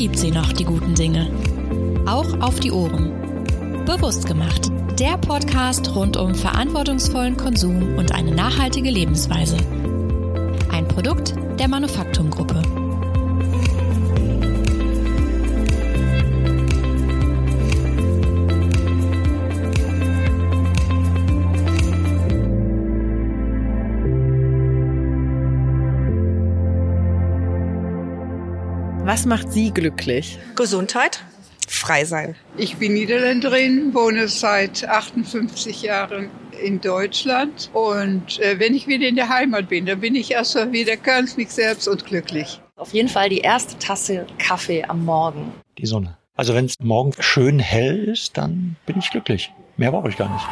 gibt sie noch, die guten Dinge. Auch auf die Ohren. Bewusst gemacht. Der Podcast rund um verantwortungsvollen Konsum und eine nachhaltige Lebensweise. Ein Produkt der Manufaktumgruppe. Was macht Sie glücklich? Gesundheit, frei sein. Ich bin Niederländerin, wohne seit 58 Jahren in Deutschland und äh, wenn ich wieder in der Heimat bin, dann bin ich erstmal wieder ganz mich selbst und glücklich. Auf jeden Fall die erste Tasse Kaffee am Morgen. Die Sonne. Also wenn es morgen schön hell ist, dann bin ich glücklich. Mehr brauche ich gar nicht.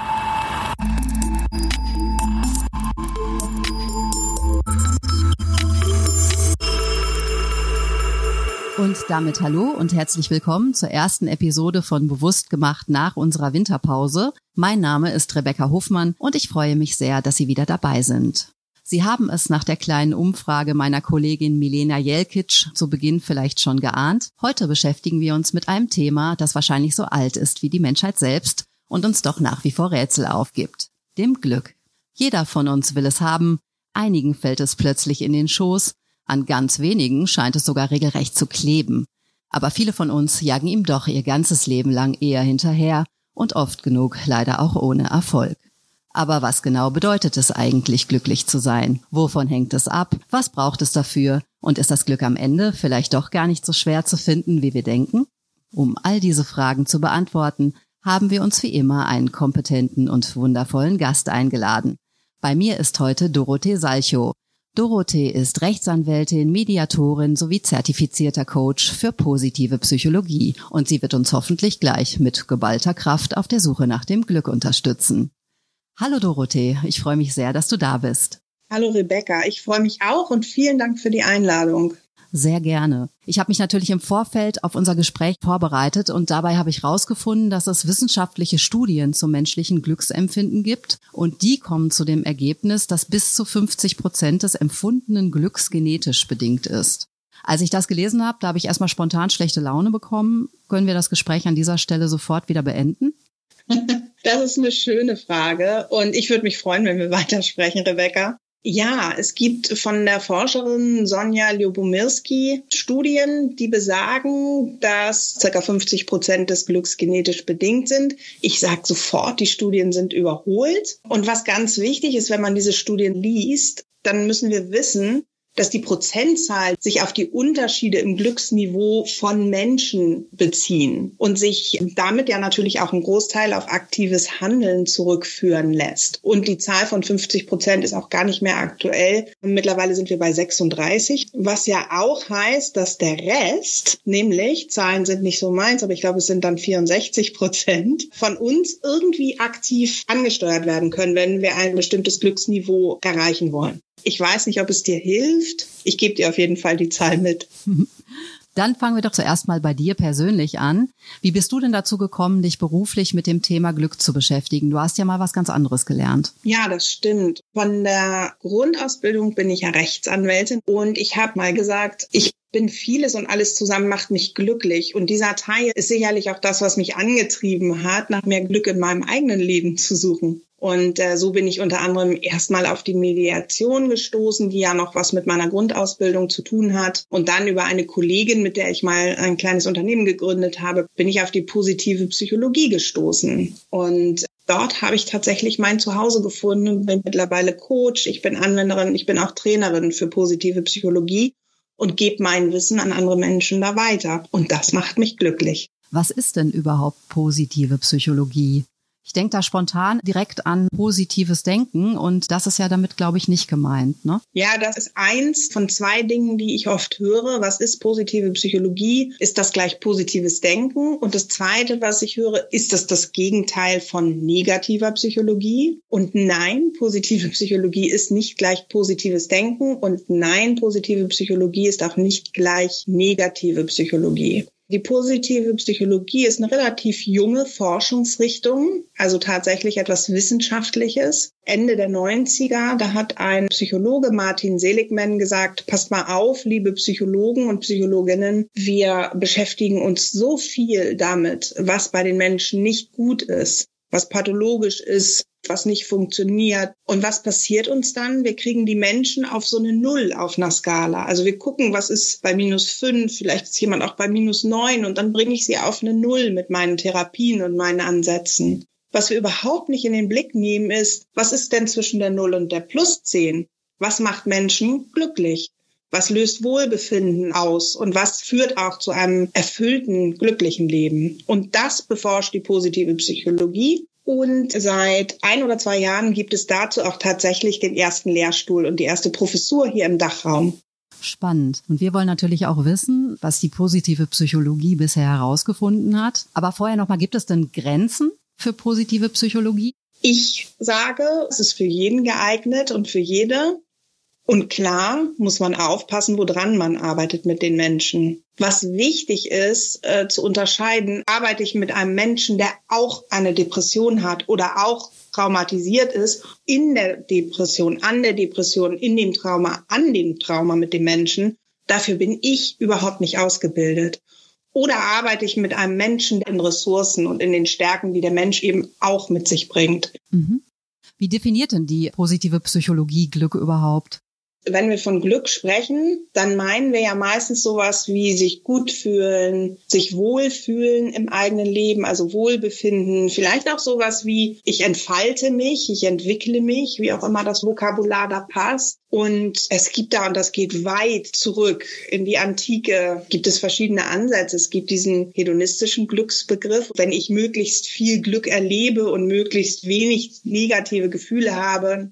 Und damit hallo und herzlich willkommen zur ersten Episode von Bewusst gemacht nach unserer Winterpause. Mein Name ist Rebecca Hofmann und ich freue mich sehr, dass Sie wieder dabei sind. Sie haben es nach der kleinen Umfrage meiner Kollegin Milena Jelkic zu Beginn vielleicht schon geahnt. Heute beschäftigen wir uns mit einem Thema, das wahrscheinlich so alt ist wie die Menschheit selbst und uns doch nach wie vor Rätsel aufgibt. Dem Glück. Jeder von uns will es haben, einigen fällt es plötzlich in den Schoß, an ganz wenigen scheint es sogar regelrecht zu kleben. Aber viele von uns jagen ihm doch ihr ganzes Leben lang eher hinterher und oft genug leider auch ohne Erfolg. Aber was genau bedeutet es eigentlich, glücklich zu sein? Wovon hängt es ab? Was braucht es dafür? Und ist das Glück am Ende vielleicht doch gar nicht so schwer zu finden, wie wir denken? Um all diese Fragen zu beantworten, haben wir uns wie immer einen kompetenten und wundervollen Gast eingeladen. Bei mir ist heute Dorothee Salchow. Dorothee ist Rechtsanwältin, Mediatorin sowie zertifizierter Coach für positive Psychologie und sie wird uns hoffentlich gleich mit geballter Kraft auf der Suche nach dem Glück unterstützen. Hallo Dorothee, ich freue mich sehr, dass du da bist. Hallo Rebecca, ich freue mich auch und vielen Dank für die Einladung. Sehr gerne. Ich habe mich natürlich im Vorfeld auf unser Gespräch vorbereitet und dabei habe ich herausgefunden, dass es wissenschaftliche Studien zum menschlichen Glücksempfinden gibt und die kommen zu dem Ergebnis, dass bis zu 50 Prozent des empfundenen Glücks genetisch bedingt ist. Als ich das gelesen habe, da habe ich erstmal spontan schlechte Laune bekommen. Können wir das Gespräch an dieser Stelle sofort wieder beenden? Das ist eine schöne Frage und ich würde mich freuen, wenn wir weitersprechen, Rebecca. Ja, es gibt von der Forscherin Sonja Ljubomirski Studien, die besagen, dass ca. 50 Prozent des Glücks genetisch bedingt sind. Ich sage sofort, die Studien sind überholt. Und was ganz wichtig ist, wenn man diese Studien liest, dann müssen wir wissen, dass die Prozentzahl sich auf die Unterschiede im Glücksniveau von Menschen beziehen und sich damit ja natürlich auch ein Großteil auf aktives Handeln zurückführen lässt. Und die Zahl von 50 Prozent ist auch gar nicht mehr aktuell. Mittlerweile sind wir bei 36, was ja auch heißt, dass der Rest, nämlich Zahlen sind nicht so meins, aber ich glaube, es sind dann 64 Prozent, von uns irgendwie aktiv angesteuert werden können, wenn wir ein bestimmtes Glücksniveau erreichen wollen. Ich weiß nicht, ob es dir hilft. Ich gebe dir auf jeden Fall die Zahl mit. Dann fangen wir doch zuerst mal bei dir persönlich an. Wie bist du denn dazu gekommen, dich beruflich mit dem Thema Glück zu beschäftigen? Du hast ja mal was ganz anderes gelernt. Ja, das stimmt. Von der Grundausbildung bin ich ja Rechtsanwältin und ich habe mal gesagt, ich bin vieles und alles zusammen macht mich glücklich. Und dieser Teil ist sicherlich auch das, was mich angetrieben hat, nach mehr Glück in meinem eigenen Leben zu suchen. Und äh, so bin ich unter anderem erstmal auf die Mediation gestoßen, die ja noch was mit meiner Grundausbildung zu tun hat. Und dann über eine Kollegin, mit der ich mal ein kleines Unternehmen gegründet habe, bin ich auf die positive Psychologie gestoßen. Und dort habe ich tatsächlich mein Zuhause gefunden, bin mittlerweile Coach, ich bin Anwenderin, ich bin auch Trainerin für positive Psychologie und gebe mein Wissen an andere Menschen da weiter. Und das macht mich glücklich. Was ist denn überhaupt positive Psychologie? Ich denke da spontan direkt an positives Denken und das ist ja damit, glaube ich, nicht gemeint. Ne? Ja, das ist eins von zwei Dingen, die ich oft höre. Was ist positive Psychologie? Ist das gleich positives Denken? Und das Zweite, was ich höre, ist das das Gegenteil von negativer Psychologie? Und nein, positive Psychologie ist nicht gleich positives Denken und nein, positive Psychologie ist auch nicht gleich negative Psychologie. Die positive Psychologie ist eine relativ junge Forschungsrichtung, also tatsächlich etwas Wissenschaftliches. Ende der 90er, da hat ein Psychologe Martin Seligman gesagt, passt mal auf, liebe Psychologen und Psychologinnen, wir beschäftigen uns so viel damit, was bei den Menschen nicht gut ist, was pathologisch ist, was nicht funktioniert. Und was passiert uns dann? Wir kriegen die Menschen auf so eine Null auf einer Skala. Also wir gucken, was ist bei minus fünf, vielleicht ist jemand auch bei minus neun und dann bringe ich sie auf eine Null mit meinen Therapien und meinen Ansätzen. Was wir überhaupt nicht in den Blick nehmen ist, was ist denn zwischen der Null und der plus zehn? Was macht Menschen glücklich? Was löst Wohlbefinden aus und was führt auch zu einem erfüllten, glücklichen Leben? Und das beforscht die positive Psychologie und seit ein oder zwei Jahren gibt es dazu auch tatsächlich den ersten Lehrstuhl und die erste Professur hier im Dachraum. Spannend. Und wir wollen natürlich auch wissen, was die positive Psychologie bisher herausgefunden hat. Aber vorher nochmal, gibt es denn Grenzen für positive Psychologie? Ich sage, es ist für jeden geeignet und für jede. Und klar muss man aufpassen, woran man arbeitet mit den Menschen. Was wichtig ist, äh, zu unterscheiden, arbeite ich mit einem Menschen, der auch eine Depression hat oder auch traumatisiert ist, in der Depression, an der Depression, in dem Trauma, an dem Trauma mit dem Menschen. Dafür bin ich überhaupt nicht ausgebildet. Oder arbeite ich mit einem Menschen in Ressourcen und in den Stärken, die der Mensch eben auch mit sich bringt. Mhm. Wie definiert denn die positive Psychologie Glück überhaupt? Wenn wir von Glück sprechen, dann meinen wir ja meistens sowas wie sich gut fühlen, sich wohlfühlen im eigenen Leben, also Wohlbefinden, vielleicht auch sowas wie ich entfalte mich, ich entwickle mich, wie auch immer das Vokabular da passt. Und es gibt da, und das geht weit zurück in die Antike, gibt es verschiedene Ansätze. Es gibt diesen hedonistischen Glücksbegriff. Wenn ich möglichst viel Glück erlebe und möglichst wenig negative Gefühle habe,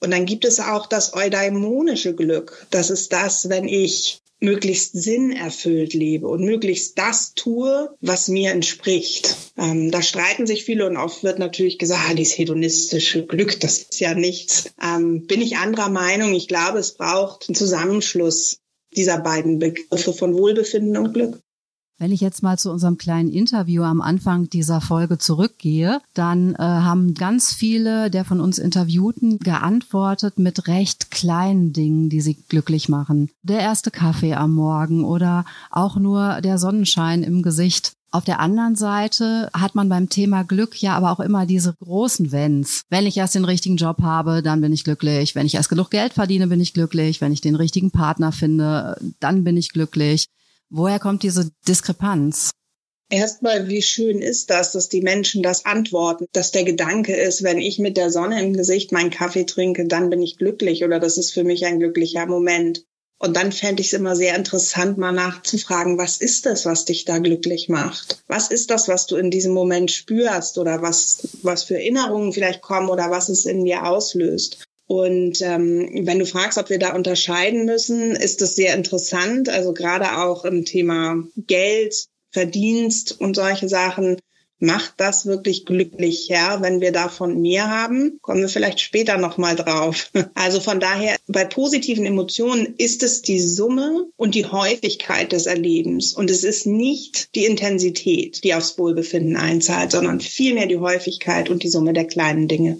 und dann gibt es auch das eudaimonische Glück. Das ist das, wenn ich möglichst sinnerfüllt lebe und möglichst das tue, was mir entspricht. Ähm, da streiten sich viele und oft wird natürlich gesagt, ah, dieses hedonistische Glück, das ist ja nichts. Ähm, bin ich anderer Meinung. Ich glaube, es braucht einen Zusammenschluss dieser beiden Begriffe von Wohlbefinden und Glück. Wenn ich jetzt mal zu unserem kleinen Interview am Anfang dieser Folge zurückgehe, dann äh, haben ganz viele der von uns Interviewten geantwortet mit recht kleinen Dingen, die sie glücklich machen. Der erste Kaffee am Morgen oder auch nur der Sonnenschein im Gesicht. Auf der anderen Seite hat man beim Thema Glück ja aber auch immer diese großen Wenns. Wenn ich erst den richtigen Job habe, dann bin ich glücklich. Wenn ich erst genug Geld verdiene, bin ich glücklich. Wenn ich den richtigen Partner finde, dann bin ich glücklich. Woher kommt diese Diskrepanz? Erstmal, wie schön ist das, dass die Menschen das antworten, dass der Gedanke ist, wenn ich mit der Sonne im Gesicht meinen Kaffee trinke, dann bin ich glücklich oder das ist für mich ein glücklicher Moment. Und dann fände ich es immer sehr interessant, mal nachzufragen, was ist das, was dich da glücklich macht? Was ist das, was du in diesem Moment spürst oder was, was für Erinnerungen vielleicht kommen oder was es in dir auslöst? Und ähm, wenn du fragst, ob wir da unterscheiden müssen, ist das sehr interessant. Also gerade auch im Thema Geld, Verdienst und solche Sachen. Macht das wirklich glücklich, ja, wenn wir davon mehr haben? Kommen wir vielleicht später nochmal drauf. Also von daher, bei positiven Emotionen ist es die Summe und die Häufigkeit des Erlebens. Und es ist nicht die Intensität, die aufs Wohlbefinden einzahlt, sondern vielmehr die Häufigkeit und die Summe der kleinen Dinge.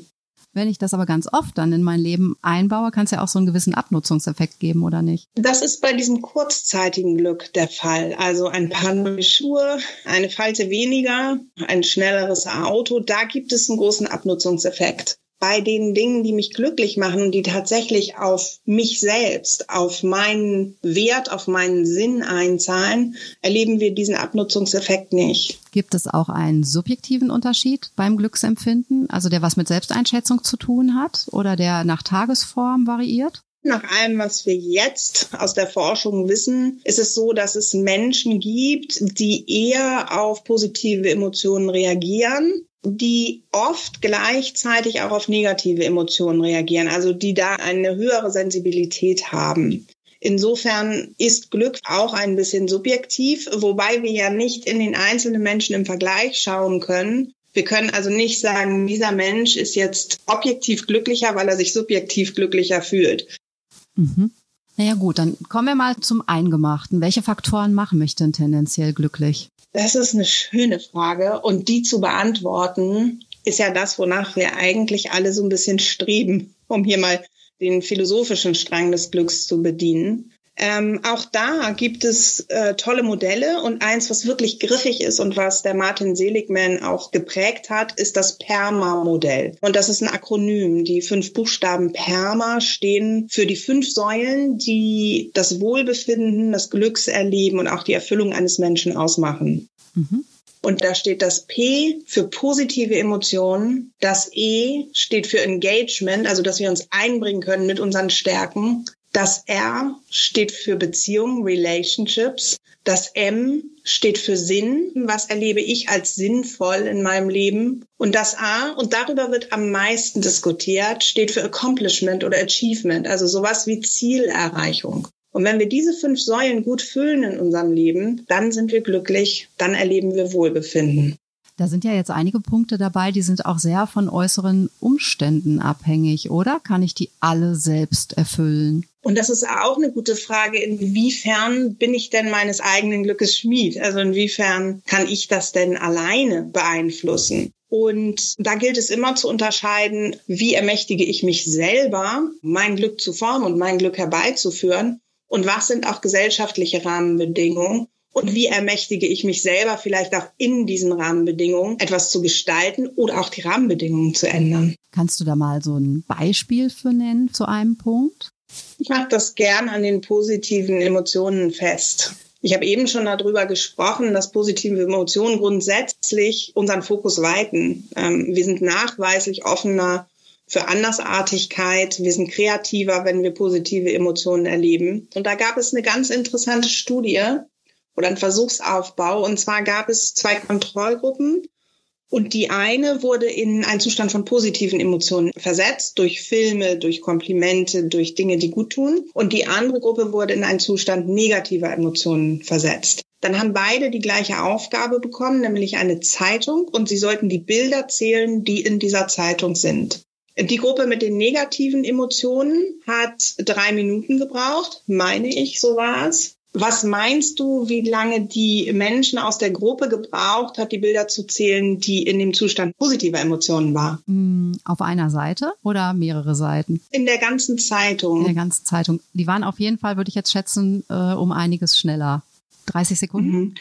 Wenn ich das aber ganz oft dann in mein Leben einbaue, kann es ja auch so einen gewissen Abnutzungseffekt geben, oder nicht? Das ist bei diesem kurzzeitigen Glück der Fall. Also ein paar neue Schuhe, eine Falte weniger, ein schnelleres Auto, da gibt es einen großen Abnutzungseffekt bei den Dingen, die mich glücklich machen und die tatsächlich auf mich selbst, auf meinen Wert, auf meinen Sinn einzahlen, erleben wir diesen Abnutzungseffekt nicht. Gibt es auch einen subjektiven Unterschied beim Glücksempfinden, also der was mit Selbsteinschätzung zu tun hat oder der nach Tagesform variiert? Nach allem, was wir jetzt aus der Forschung wissen, ist es so, dass es Menschen gibt, die eher auf positive Emotionen reagieren die oft gleichzeitig auch auf negative Emotionen reagieren, also die da eine höhere Sensibilität haben. Insofern ist Glück auch ein bisschen subjektiv, wobei wir ja nicht in den einzelnen Menschen im Vergleich schauen können. Wir können also nicht sagen, dieser Mensch ist jetzt objektiv glücklicher, weil er sich subjektiv glücklicher fühlt. Mhm. Naja gut, dann kommen wir mal zum Eingemachten. Welche Faktoren machen mich denn tendenziell glücklich? Das ist eine schöne Frage und die zu beantworten ist ja das, wonach wir eigentlich alle so ein bisschen streben, um hier mal den philosophischen Strang des Glücks zu bedienen. Ähm, auch da gibt es äh, tolle Modelle und eins, was wirklich griffig ist und was der Martin Seligman auch geprägt hat, ist das PERMA-Modell. Und das ist ein Akronym. Die fünf Buchstaben PERMA stehen für die fünf Säulen, die das Wohlbefinden, das Glückserleben und auch die Erfüllung eines Menschen ausmachen. Mhm. Und da steht das P für positive Emotionen. Das E steht für Engagement, also dass wir uns einbringen können mit unseren Stärken. Das R steht für Beziehungen, Relationships. Das M steht für Sinn. Was erlebe ich als sinnvoll in meinem Leben? Und das A, und darüber wird am meisten diskutiert, steht für Accomplishment oder Achievement, also sowas wie Zielerreichung. Und wenn wir diese fünf Säulen gut füllen in unserem Leben, dann sind wir glücklich, dann erleben wir Wohlbefinden. Da sind ja jetzt einige Punkte dabei, die sind auch sehr von äußeren Umständen abhängig, oder? Kann ich die alle selbst erfüllen? Und das ist auch eine gute Frage, inwiefern bin ich denn meines eigenen Glückes Schmied? Also inwiefern kann ich das denn alleine beeinflussen? Und da gilt es immer zu unterscheiden, wie ermächtige ich mich selber, mein Glück zu formen und mein Glück herbeizuführen und was sind auch gesellschaftliche Rahmenbedingungen und wie ermächtige ich mich selber vielleicht auch in diesen Rahmenbedingungen etwas zu gestalten oder auch die Rahmenbedingungen zu ändern. Kannst du da mal so ein Beispiel für nennen zu einem Punkt? Ich mache das gern an den positiven Emotionen fest. Ich habe eben schon darüber gesprochen, dass positive Emotionen grundsätzlich unseren Fokus weiten. Ähm, wir sind nachweislich offener für Andersartigkeit. Wir sind kreativer, wenn wir positive Emotionen erleben. Und da gab es eine ganz interessante Studie, oder ein Versuchsaufbau. Und zwar gab es zwei Kontrollgruppen. Und die eine wurde in einen Zustand von positiven Emotionen versetzt, durch Filme, durch Komplimente, durch Dinge, die gut tun. Und die andere Gruppe wurde in einen Zustand negativer Emotionen versetzt. Dann haben beide die gleiche Aufgabe bekommen, nämlich eine Zeitung. Und sie sollten die Bilder zählen, die in dieser Zeitung sind. Die Gruppe mit den negativen Emotionen hat drei Minuten gebraucht, meine ich, so war es. Was meinst du, wie lange die Menschen aus der Gruppe gebraucht hat, die Bilder zu zählen, die in dem Zustand positiver Emotionen war? Mm, auf einer Seite oder mehrere Seiten? In der ganzen Zeitung. In der ganzen Zeitung. Die waren auf jeden Fall, würde ich jetzt schätzen, äh, um einiges schneller. 30 Sekunden? Mhm.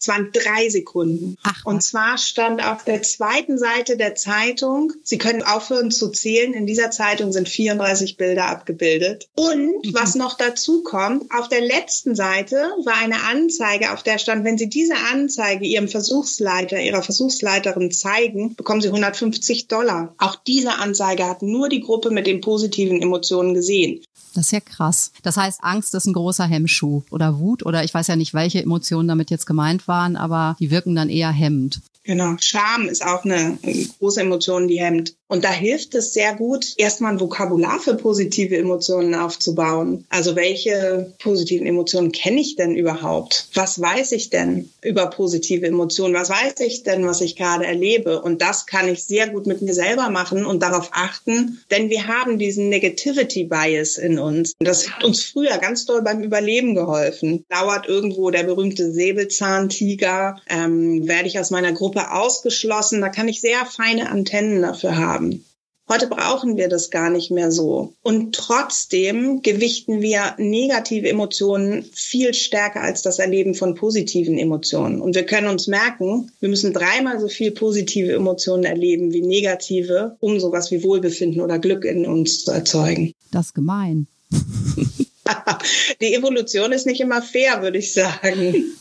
Es waren drei Sekunden. Ach, und zwar stand auf der zweiten Seite der Zeitung, Sie können aufhören zu zählen, in dieser Zeitung sind 34 Bilder abgebildet. Und mhm. was noch dazu kommt, auf der letzten Seite war eine Anzeige, auf der stand, wenn Sie diese Anzeige Ihrem Versuchsleiter, Ihrer Versuchsleiterin zeigen, bekommen Sie 150 Dollar. Auch diese Anzeige hat nur die Gruppe mit den positiven Emotionen gesehen. Das ist ja krass. Das heißt, Angst ist ein großer Hemmschuh oder Wut oder ich weiß ja nicht, welche Emotionen damit jetzt gemeint waren, aber die wirken dann eher hemmend. Genau. Scham ist auch eine große Emotion, die hemmt. Und da hilft es sehr gut, erstmal ein Vokabular für positive Emotionen aufzubauen. Also welche positiven Emotionen kenne ich denn überhaupt? Was weiß ich denn über positive Emotionen? Was weiß ich denn, was ich gerade erlebe? Und das kann ich sehr gut mit mir selber machen und darauf achten, denn wir haben diesen Negativity Bias in uns. Das hat uns früher ganz doll beim Überleben geholfen. Dauert irgendwo der berühmte Säbelzahntiger, ähm, werde ich aus meiner Gruppe ausgeschlossen. Da kann ich sehr feine Antennen dafür haben haben. Heute brauchen wir das gar nicht mehr so. Und trotzdem gewichten wir negative Emotionen viel stärker als das Erleben von positiven Emotionen. Und wir können uns merken, wir müssen dreimal so viel positive Emotionen erleben wie negative, um sowas wie Wohlbefinden oder Glück in uns zu erzeugen. Das ist gemein. Die Evolution ist nicht immer fair, würde ich sagen.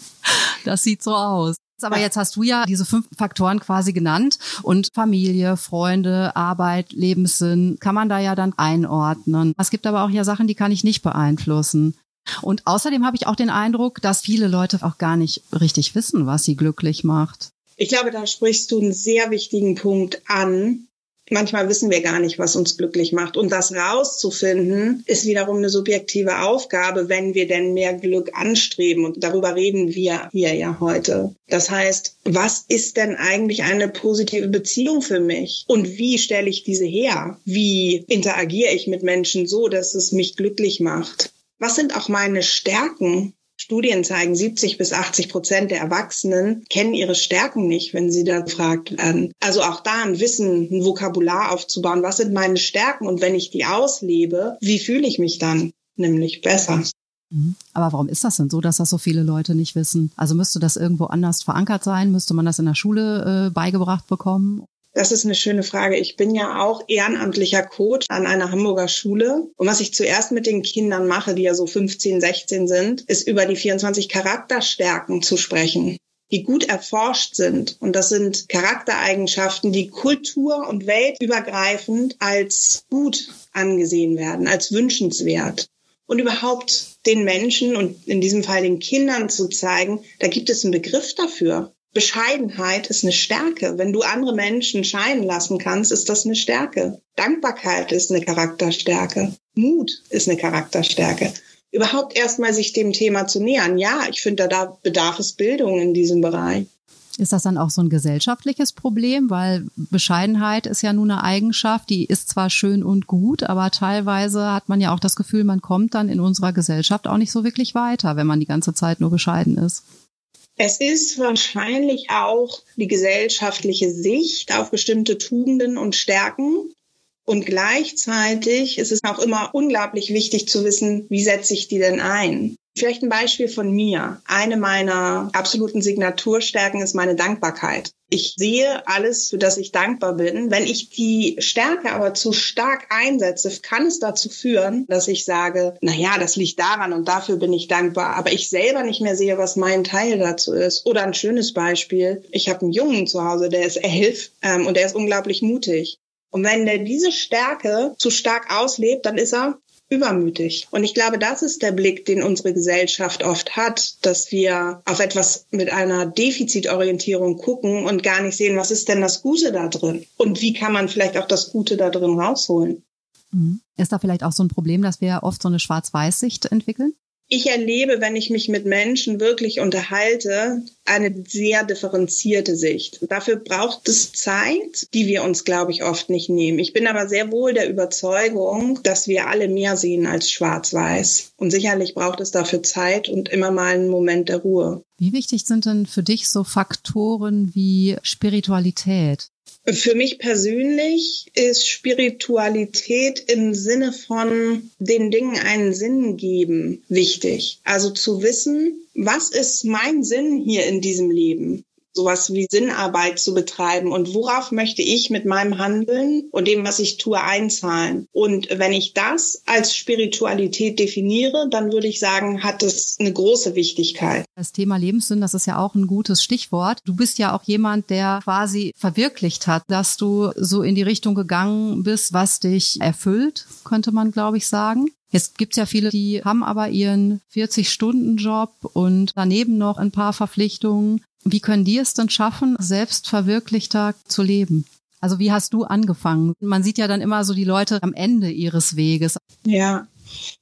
Das sieht so aus. Aber jetzt hast du ja diese fünf Faktoren quasi genannt und Familie, Freunde, Arbeit, Lebenssinn kann man da ja dann einordnen. Es gibt aber auch ja Sachen, die kann ich nicht beeinflussen. Und außerdem habe ich auch den Eindruck, dass viele Leute auch gar nicht richtig wissen, was sie glücklich macht. Ich glaube, da sprichst du einen sehr wichtigen Punkt an, Manchmal wissen wir gar nicht, was uns glücklich macht. Und das rauszufinden, ist wiederum eine subjektive Aufgabe, wenn wir denn mehr Glück anstreben. Und darüber reden wir hier ja heute. Das heißt, was ist denn eigentlich eine positive Beziehung für mich? Und wie stelle ich diese her? Wie interagiere ich mit Menschen so, dass es mich glücklich macht? Was sind auch meine Stärken? Studien zeigen, 70 bis 80 Prozent der Erwachsenen kennen ihre Stärken nicht, wenn sie da gefragt werden. Also auch da ein Wissen, ein Vokabular aufzubauen. Was sind meine Stärken? Und wenn ich die auslebe, wie fühle ich mich dann? Nämlich besser. Mhm. Aber warum ist das denn so, dass das so viele Leute nicht wissen? Also müsste das irgendwo anders verankert sein? Müsste man das in der Schule äh, beigebracht bekommen? Das ist eine schöne Frage. Ich bin ja auch ehrenamtlicher Coach an einer Hamburger Schule. Und was ich zuerst mit den Kindern mache, die ja so 15, 16 sind, ist über die 24 Charakterstärken zu sprechen die gut erforscht sind. Und das sind Charaktereigenschaften, die kultur- und weltübergreifend als gut angesehen werden, als wünschenswert. Und überhaupt den Menschen und in diesem Fall den Kindern zu zeigen, da gibt es einen Begriff dafür. Bescheidenheit ist eine Stärke. Wenn du andere Menschen scheinen lassen kannst, ist das eine Stärke. Dankbarkeit ist eine Charakterstärke. Mut ist eine Charakterstärke. Überhaupt erstmal sich dem Thema zu nähern. Ja, ich finde, da bedarf es Bildung in diesem Bereich. Ist das dann auch so ein gesellschaftliches Problem? Weil Bescheidenheit ist ja nun eine Eigenschaft, die ist zwar schön und gut, aber teilweise hat man ja auch das Gefühl, man kommt dann in unserer Gesellschaft auch nicht so wirklich weiter, wenn man die ganze Zeit nur bescheiden ist. Es ist wahrscheinlich auch die gesellschaftliche Sicht auf bestimmte Tugenden und Stärken. Und gleichzeitig ist es auch immer unglaublich wichtig zu wissen, wie setze ich die denn ein? Vielleicht ein Beispiel von mir. Eine meiner absoluten Signaturstärken ist meine Dankbarkeit. Ich sehe alles, für das ich dankbar bin. Wenn ich die Stärke aber zu stark einsetze, kann es dazu führen, dass ich sage, na ja, das liegt daran und dafür bin ich dankbar, aber ich selber nicht mehr sehe, was mein Teil dazu ist. Oder ein schönes Beispiel. Ich habe einen Jungen zu Hause, der ist elf ähm, und der ist unglaublich mutig. Und wenn der diese Stärke zu stark auslebt, dann ist er übermütig. Und ich glaube, das ist der Blick, den unsere Gesellschaft oft hat, dass wir auf etwas mit einer Defizitorientierung gucken und gar nicht sehen, was ist denn das Gute da drin? Und wie kann man vielleicht auch das Gute da drin rausholen? Mhm. Ist da vielleicht auch so ein Problem, dass wir oft so eine Schwarz-Weiß-Sicht entwickeln? Ich erlebe, wenn ich mich mit Menschen wirklich unterhalte, eine sehr differenzierte Sicht. Dafür braucht es Zeit, die wir uns, glaube ich, oft nicht nehmen. Ich bin aber sehr wohl der Überzeugung, dass wir alle mehr sehen als schwarz-weiß. Und sicherlich braucht es dafür Zeit und immer mal einen Moment der Ruhe. Wie wichtig sind denn für dich so Faktoren wie Spiritualität? Für mich persönlich ist Spiritualität im Sinne von den Dingen einen Sinn geben wichtig. Also zu wissen, was ist mein Sinn hier in diesem Leben? Sowas wie Sinnarbeit zu betreiben und worauf möchte ich mit meinem Handeln und dem, was ich tue, einzahlen. Und wenn ich das als Spiritualität definiere, dann würde ich sagen, hat es eine große Wichtigkeit. Das Thema Lebenssinn, das ist ja auch ein gutes Stichwort. Du bist ja auch jemand, der quasi verwirklicht hat, dass du so in die Richtung gegangen bist, was dich erfüllt, könnte man, glaube ich, sagen. Jetzt gibt's ja viele, die haben aber ihren 40-Stunden-Job und daneben noch ein paar Verpflichtungen. Wie können die es denn schaffen, selbstverwirklichter zu leben? Also wie hast du angefangen? Man sieht ja dann immer so die Leute am Ende ihres Weges. Ja.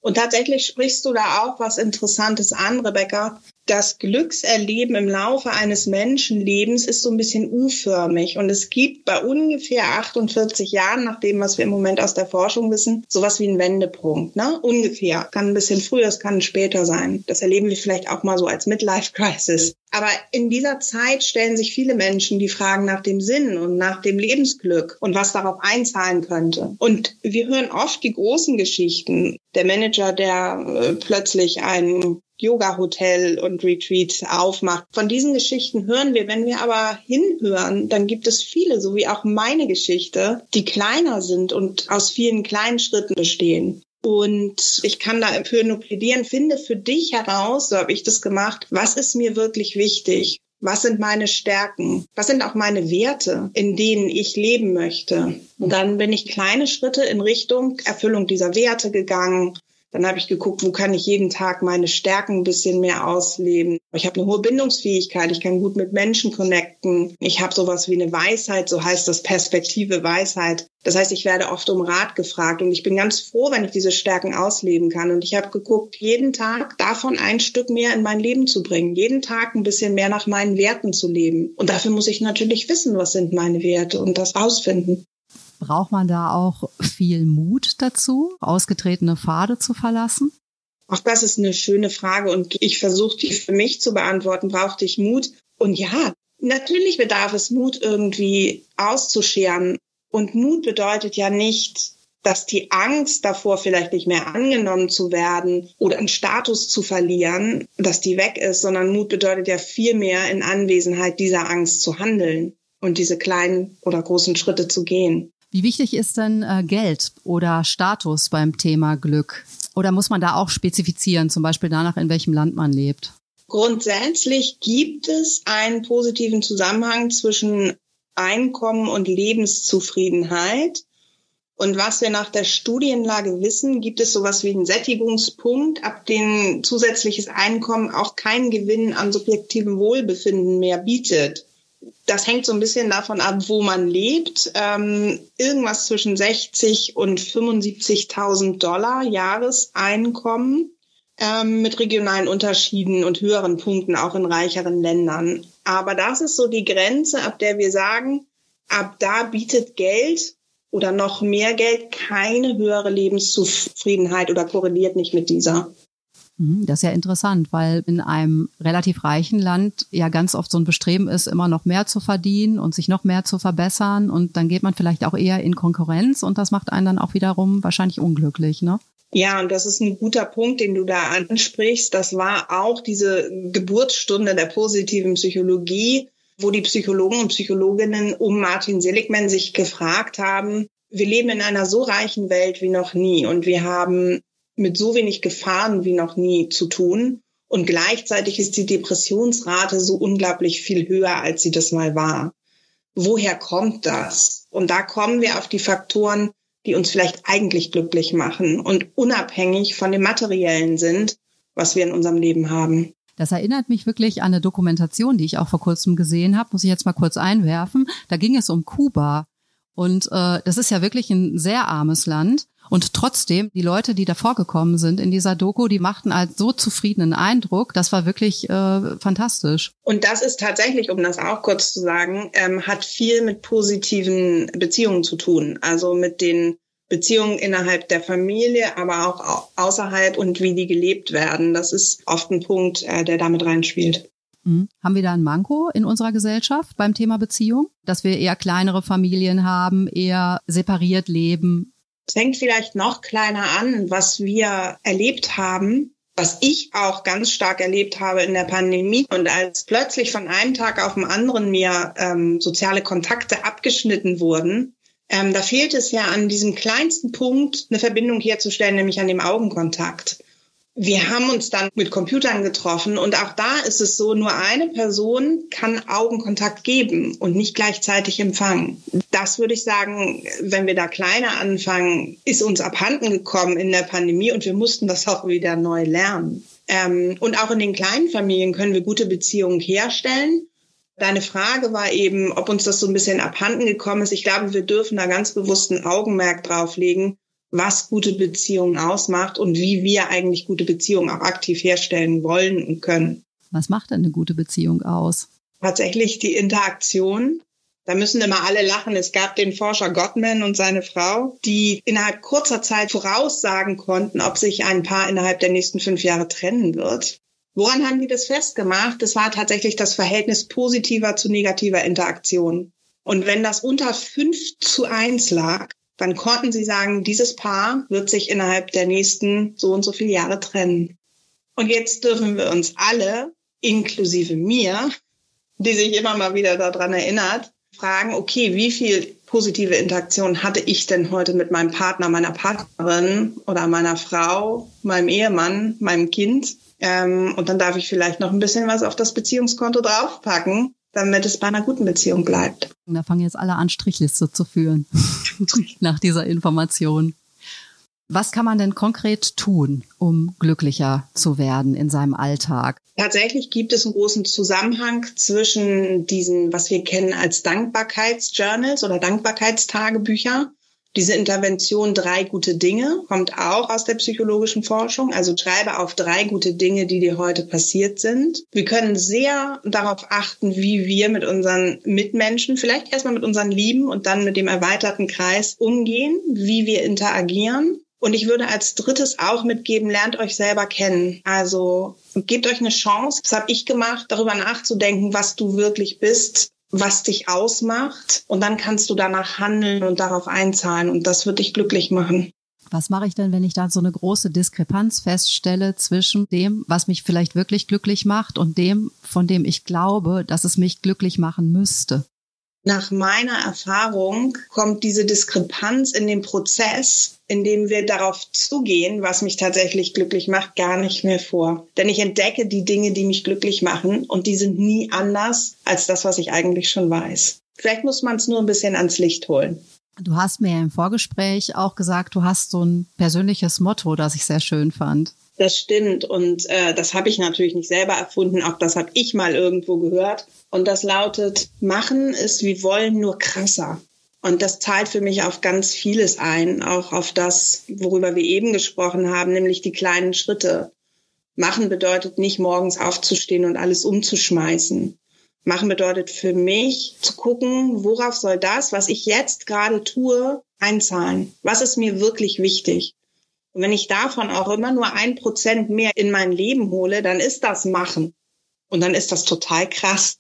Und tatsächlich sprichst du da auch was Interessantes an, Rebecca das Glückserleben im Laufe eines Menschenlebens ist so ein bisschen U-förmig. Und es gibt bei ungefähr 48 Jahren, nach dem, was wir im Moment aus der Forschung wissen, sowas wie einen Wendepunkt. Ne? Ungefähr. Kann ein bisschen früher, es kann später sein. Das erleben wir vielleicht auch mal so als Midlife-Crisis. Aber in dieser Zeit stellen sich viele Menschen die Fragen nach dem Sinn und nach dem Lebensglück und was darauf einzahlen könnte. Und wir hören oft die großen Geschichten. Der Manager, der äh, plötzlich einen Yoga-Hotel und Retreat aufmacht. Von diesen Geschichten hören wir. Wenn wir aber hinhören, dann gibt es viele, so wie auch meine Geschichte, die kleiner sind und aus vielen kleinen Schritten bestehen. Und ich kann da für nur plädieren, finde für dich heraus, so habe ich das gemacht, was ist mir wirklich wichtig? Was sind meine Stärken? Was sind auch meine Werte, in denen ich leben möchte? Und dann bin ich kleine Schritte in Richtung Erfüllung dieser Werte gegangen, dann habe ich geguckt, wo kann ich jeden Tag meine Stärken ein bisschen mehr ausleben. Ich habe eine hohe Bindungsfähigkeit, ich kann gut mit Menschen connecten. Ich habe sowas wie eine Weisheit, so heißt das Perspektive Weisheit. Das heißt, ich werde oft um Rat gefragt und ich bin ganz froh, wenn ich diese Stärken ausleben kann. Und ich habe geguckt, jeden Tag davon ein Stück mehr in mein Leben zu bringen, jeden Tag ein bisschen mehr nach meinen Werten zu leben. Und dafür muss ich natürlich wissen, was sind meine Werte und das rausfinden. Braucht man da auch viel Mut dazu, ausgetretene Pfade zu verlassen? Auch das ist eine schöne Frage und ich versuche die für mich zu beantworten. Brauchte ich Mut? Und ja, natürlich bedarf es Mut irgendwie auszuscheren. Und Mut bedeutet ja nicht, dass die Angst davor, vielleicht nicht mehr angenommen zu werden oder einen Status zu verlieren, dass die weg ist, sondern Mut bedeutet ja vielmehr in Anwesenheit dieser Angst zu handeln und diese kleinen oder großen Schritte zu gehen. Wie wichtig ist denn äh, Geld oder Status beim Thema Glück? Oder muss man da auch spezifizieren, zum Beispiel danach, in welchem Land man lebt? Grundsätzlich gibt es einen positiven Zusammenhang zwischen Einkommen und Lebenszufriedenheit. Und was wir nach der Studienlage wissen, gibt es sowas wie einen Sättigungspunkt, ab dem zusätzliches Einkommen auch keinen Gewinn an subjektivem Wohlbefinden mehr bietet. Das hängt so ein bisschen davon ab, wo man lebt. Ähm, irgendwas zwischen 60 und 75.000 Dollar Jahreseinkommen ähm, mit regionalen Unterschieden und höheren Punkten auch in reicheren Ländern. Aber das ist so die Grenze, ab der wir sagen, ab da bietet Geld oder noch mehr Geld keine höhere Lebenszufriedenheit oder korreliert nicht mit dieser. Mhm, das ist ja interessant, weil in einem relativ reichen Land ja ganz oft so ein Bestreben ist, immer noch mehr zu verdienen und sich noch mehr zu verbessern. Und dann geht man vielleicht auch eher in Konkurrenz und das macht einen dann auch wiederum wahrscheinlich unglücklich, ne? Ja, und das ist ein guter Punkt, den du da ansprichst. Das war auch diese Geburtsstunde der positiven Psychologie, wo die Psychologen und Psychologinnen um Martin Seligman sich gefragt haben, wir leben in einer so reichen Welt wie noch nie und wir haben mit so wenig Gefahren wie noch nie zu tun. Und gleichzeitig ist die Depressionsrate so unglaublich viel höher, als sie das mal war. Woher kommt das? Und da kommen wir auf die Faktoren, die uns vielleicht eigentlich glücklich machen und unabhängig von dem Materiellen sind, was wir in unserem Leben haben. Das erinnert mich wirklich an eine Dokumentation, die ich auch vor kurzem gesehen habe, muss ich jetzt mal kurz einwerfen. Da ging es um Kuba. Und äh, das ist ja wirklich ein sehr armes Land. Und trotzdem, die Leute, die davor gekommen sind in dieser Doku, die machten als so zufriedenen Eindruck. Das war wirklich äh, fantastisch. Und das ist tatsächlich, um das auch kurz zu sagen, ähm, hat viel mit positiven Beziehungen zu tun. Also mit den Beziehungen innerhalb der Familie, aber auch außerhalb und wie die gelebt werden. Das ist oft ein Punkt, äh, der damit reinspielt. Mhm. Haben wir da ein Manko in unserer Gesellschaft beim Thema Beziehung? Dass wir eher kleinere Familien haben, eher separiert leben? Fängt vielleicht noch kleiner an, was wir erlebt haben, was ich auch ganz stark erlebt habe in der Pandemie. Und als plötzlich von einem Tag auf den anderen mir ähm, soziale Kontakte abgeschnitten wurden, ähm, da fehlt es ja an diesem kleinsten Punkt, eine Verbindung herzustellen, nämlich an dem Augenkontakt. Wir haben uns dann mit Computern getroffen und auch da ist es so, nur eine Person kann Augenkontakt geben und nicht gleichzeitig empfangen. Das würde ich sagen, wenn wir da kleiner anfangen, ist uns abhanden gekommen in der Pandemie und wir mussten das auch wieder neu lernen. Ähm, und auch in den kleinen Familien können wir gute Beziehungen herstellen. Deine Frage war eben, ob uns das so ein bisschen abhanden gekommen ist. Ich glaube, wir dürfen da ganz bewusst ein Augenmerk drauflegen was gute Beziehungen ausmacht und wie wir eigentlich gute Beziehungen auch aktiv herstellen wollen und können. Was macht denn eine gute Beziehung aus? Tatsächlich die Interaktion. Da müssen immer alle lachen. Es gab den Forscher Gottman und seine Frau, die innerhalb kurzer Zeit voraussagen konnten, ob sich ein Paar innerhalb der nächsten fünf Jahre trennen wird. Woran haben die das festgemacht? Das war tatsächlich das Verhältnis positiver zu negativer Interaktion. Und wenn das unter fünf zu eins lag, dann konnten sie sagen, dieses Paar wird sich innerhalb der nächsten so und so viele Jahre trennen. Und jetzt dürfen wir uns alle, inklusive mir, die sich immer mal wieder daran erinnert, fragen, okay, wie viel positive Interaktion hatte ich denn heute mit meinem Partner, meiner Partnerin oder meiner Frau, meinem Ehemann, meinem Kind? Ähm, und dann darf ich vielleicht noch ein bisschen was auf das Beziehungskonto draufpacken, damit es bei einer guten Beziehung bleibt. Da fangen jetzt alle an, Strichliste zu führen nach dieser Information. Was kann man denn konkret tun, um glücklicher zu werden in seinem Alltag? Tatsächlich gibt es einen großen Zusammenhang zwischen diesen, was wir kennen als Dankbarkeitsjournals oder Dankbarkeitstagebücher diese Intervention drei gute Dinge kommt auch aus der psychologischen Forschung. Also schreibe auf drei gute Dinge, die dir heute passiert sind. Wir können sehr darauf achten, wie wir mit unseren Mitmenschen, vielleicht erstmal mit unseren Lieben und dann mit dem erweiterten Kreis umgehen, wie wir interagieren. Und ich würde als drittes auch mitgeben, lernt euch selber kennen. Also gebt euch eine Chance, das habe ich gemacht, darüber nachzudenken, was du wirklich bist, was dich ausmacht. Und dann kannst du danach handeln und darauf einzahlen. Und das wird dich glücklich machen. Was mache ich denn, wenn ich da so eine große Diskrepanz feststelle zwischen dem, was mich vielleicht wirklich glücklich macht und dem, von dem ich glaube, dass es mich glücklich machen müsste? Nach meiner Erfahrung kommt diese Diskrepanz in dem Prozess, in dem wir darauf zugehen, was mich tatsächlich glücklich macht, gar nicht mehr vor. Denn ich entdecke die Dinge, die mich glücklich machen und die sind nie anders als das, was ich eigentlich schon weiß. Vielleicht muss man es nur ein bisschen ans Licht holen. Du hast mir im Vorgespräch auch gesagt, du hast so ein persönliches Motto, das ich sehr schön fand. Das stimmt und äh, das habe ich natürlich nicht selber erfunden, auch das habe ich mal irgendwo gehört. Und das lautet, machen ist wie wollen, nur krasser. Und das zahlt für mich auf ganz vieles ein, auch auf das, worüber wir eben gesprochen haben, nämlich die kleinen Schritte. Machen bedeutet nicht morgens aufzustehen und alles umzuschmeißen. Machen bedeutet für mich zu gucken, worauf soll das, was ich jetzt gerade tue, einzahlen? Was ist mir wirklich wichtig? Und wenn ich davon auch immer nur ein Prozent mehr in mein Leben hole, dann ist das Machen. Und dann ist das total krass.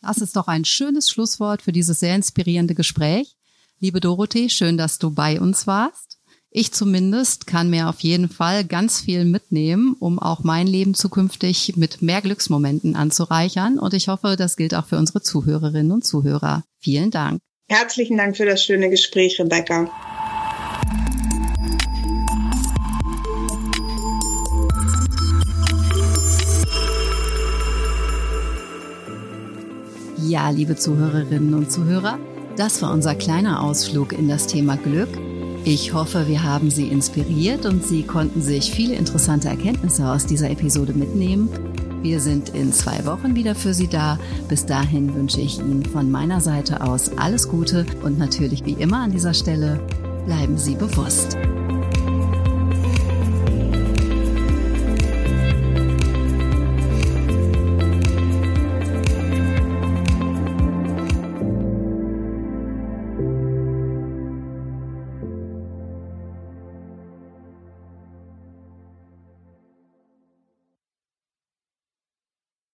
Das ist doch ein schönes Schlusswort für dieses sehr inspirierende Gespräch. Liebe Dorothee, schön, dass du bei uns warst. Ich zumindest kann mir auf jeden Fall ganz viel mitnehmen, um auch mein Leben zukünftig mit mehr Glücksmomenten anzureichern. Und ich hoffe, das gilt auch für unsere Zuhörerinnen und Zuhörer. Vielen Dank. Herzlichen Dank für das schöne Gespräch, Rebecca. Liebe Zuhörerinnen und Zuhörer, das war unser kleiner Ausflug in das Thema Glück. Ich hoffe, wir haben Sie inspiriert und Sie konnten sich viele interessante Erkenntnisse aus dieser Episode mitnehmen. Wir sind in zwei Wochen wieder für Sie da. Bis dahin wünsche ich Ihnen von meiner Seite aus alles Gute und natürlich wie immer an dieser Stelle bleiben Sie bewusst.